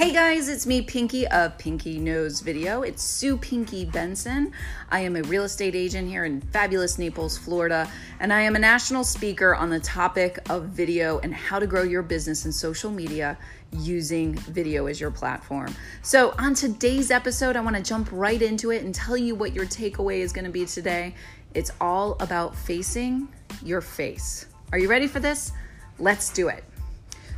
Hey guys, it's me, Pinky of Pinky Knows Video. It's Sue Pinky Benson. I am a real estate agent here in fabulous Naples, Florida, and I am a national speaker on the topic of video and how to grow your business in social media using video as your platform. So, on today's episode, I want to jump right into it and tell you what your takeaway is going to be today. It's all about facing your face. Are you ready for this? Let's do it.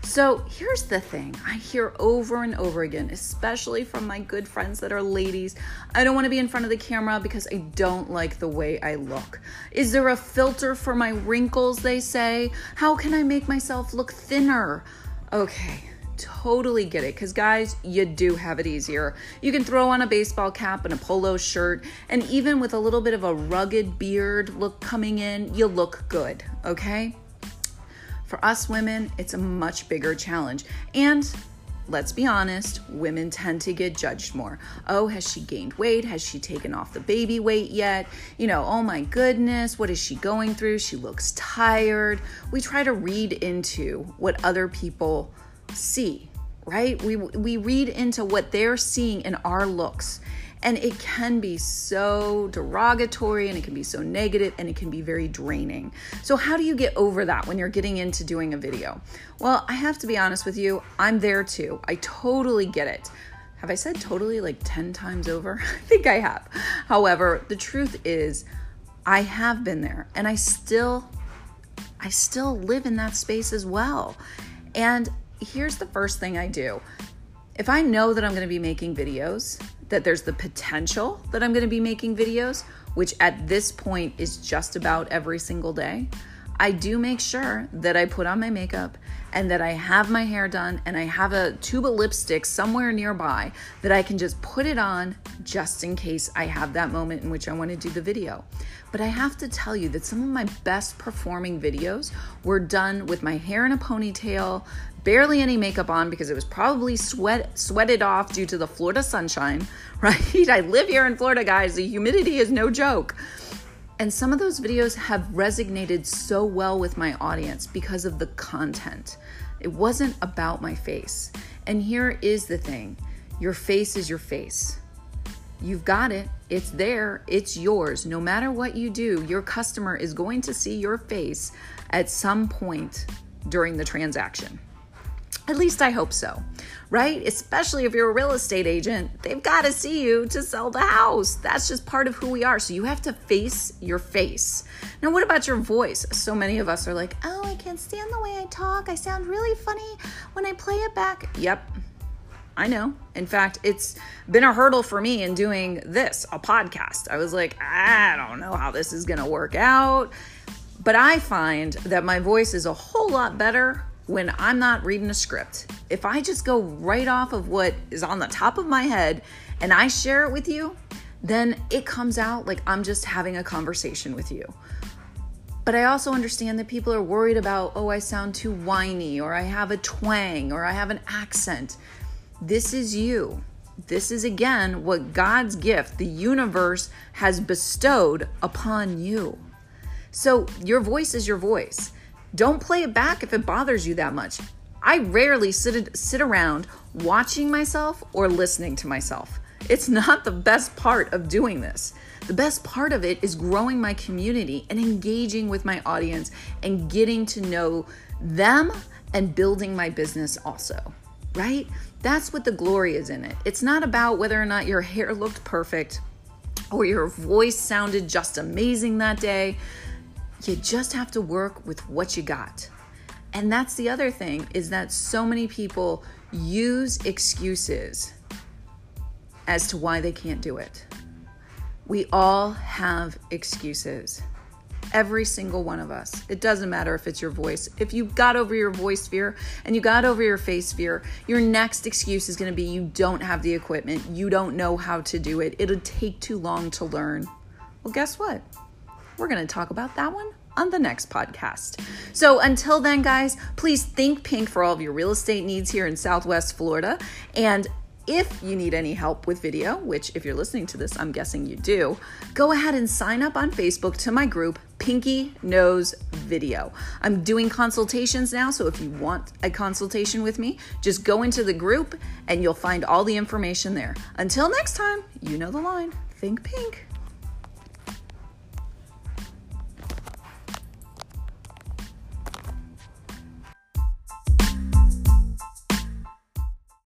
So here's the thing I hear over and over again, especially from my good friends that are ladies. I don't want to be in front of the camera because I don't like the way I look. Is there a filter for my wrinkles? They say. How can I make myself look thinner? Okay. Totally get it because, guys, you do have it easier. You can throw on a baseball cap and a polo shirt, and even with a little bit of a rugged beard look coming in, you look good, okay? For us women, it's a much bigger challenge. And let's be honest, women tend to get judged more. Oh, has she gained weight? Has she taken off the baby weight yet? You know, oh my goodness, what is she going through? She looks tired. We try to read into what other people see, right? We we read into what they're seeing in our looks. And it can be so derogatory and it can be so negative and it can be very draining. So, how do you get over that when you're getting into doing a video? Well, I have to be honest with you, I'm there too. I totally get it. Have I said totally like 10 times over? I think I have. However, the truth is, I have been there and I still I still live in that space as well. And here's the first thing I do. If I know that I'm going to be making videos, that there's the potential that I'm going to be making videos, which at this point is just about every single day, I do make sure that I put on my makeup and that I have my hair done and I have a tube of lipstick somewhere nearby that I can just put it on just in case I have that moment in which I want to do the video. But I have to tell you that some of my best performing videos were done with my hair in a ponytail, barely any makeup on because it was probably sweat sweated off due to the Florida sunshine, right? I live here in Florida, guys. The humidity is no joke. And some of those videos have resonated so well with my audience because of the content. It wasn't about my face. And here is the thing your face is your face. You've got it. It's there. It's yours. No matter what you do, your customer is going to see your face at some point during the transaction. At least I hope so, right? Especially if you're a real estate agent, they've got to see you to sell the house. That's just part of who we are. So you have to face your face. Now, what about your voice? So many of us are like, oh, I can't stand the way I talk. I sound really funny when I play it back. Yep. I know. In fact, it's been a hurdle for me in doing this, a podcast. I was like, I don't know how this is going to work out. But I find that my voice is a whole lot better when I'm not reading a script. If I just go right off of what is on the top of my head and I share it with you, then it comes out like I'm just having a conversation with you. But I also understand that people are worried about, oh, I sound too whiny, or I have a twang, or I have an accent. This is you. This is again what God's gift, the universe, has bestowed upon you. So your voice is your voice. Don't play it back if it bothers you that much. I rarely sit, sit around watching myself or listening to myself. It's not the best part of doing this. The best part of it is growing my community and engaging with my audience and getting to know them and building my business also, right? That's what the glory is in it. It's not about whether or not your hair looked perfect or your voice sounded just amazing that day. You just have to work with what you got. And that's the other thing is that so many people use excuses as to why they can't do it. We all have excuses. Every single one of us. It doesn't matter if it's your voice. If you got over your voice fear and you got over your face fear, your next excuse is going to be you don't have the equipment, you don't know how to do it, it'll take too long to learn. Well, guess what? We're going to talk about that one on the next podcast. So until then, guys, please think pink for all of your real estate needs here in Southwest Florida. And If you need any help with video, which if you're listening to this, I'm guessing you do, go ahead and sign up on Facebook to my group, Pinky Knows Video. I'm doing consultations now, so if you want a consultation with me, just go into the group and you'll find all the information there. Until next time, you know the line think pink.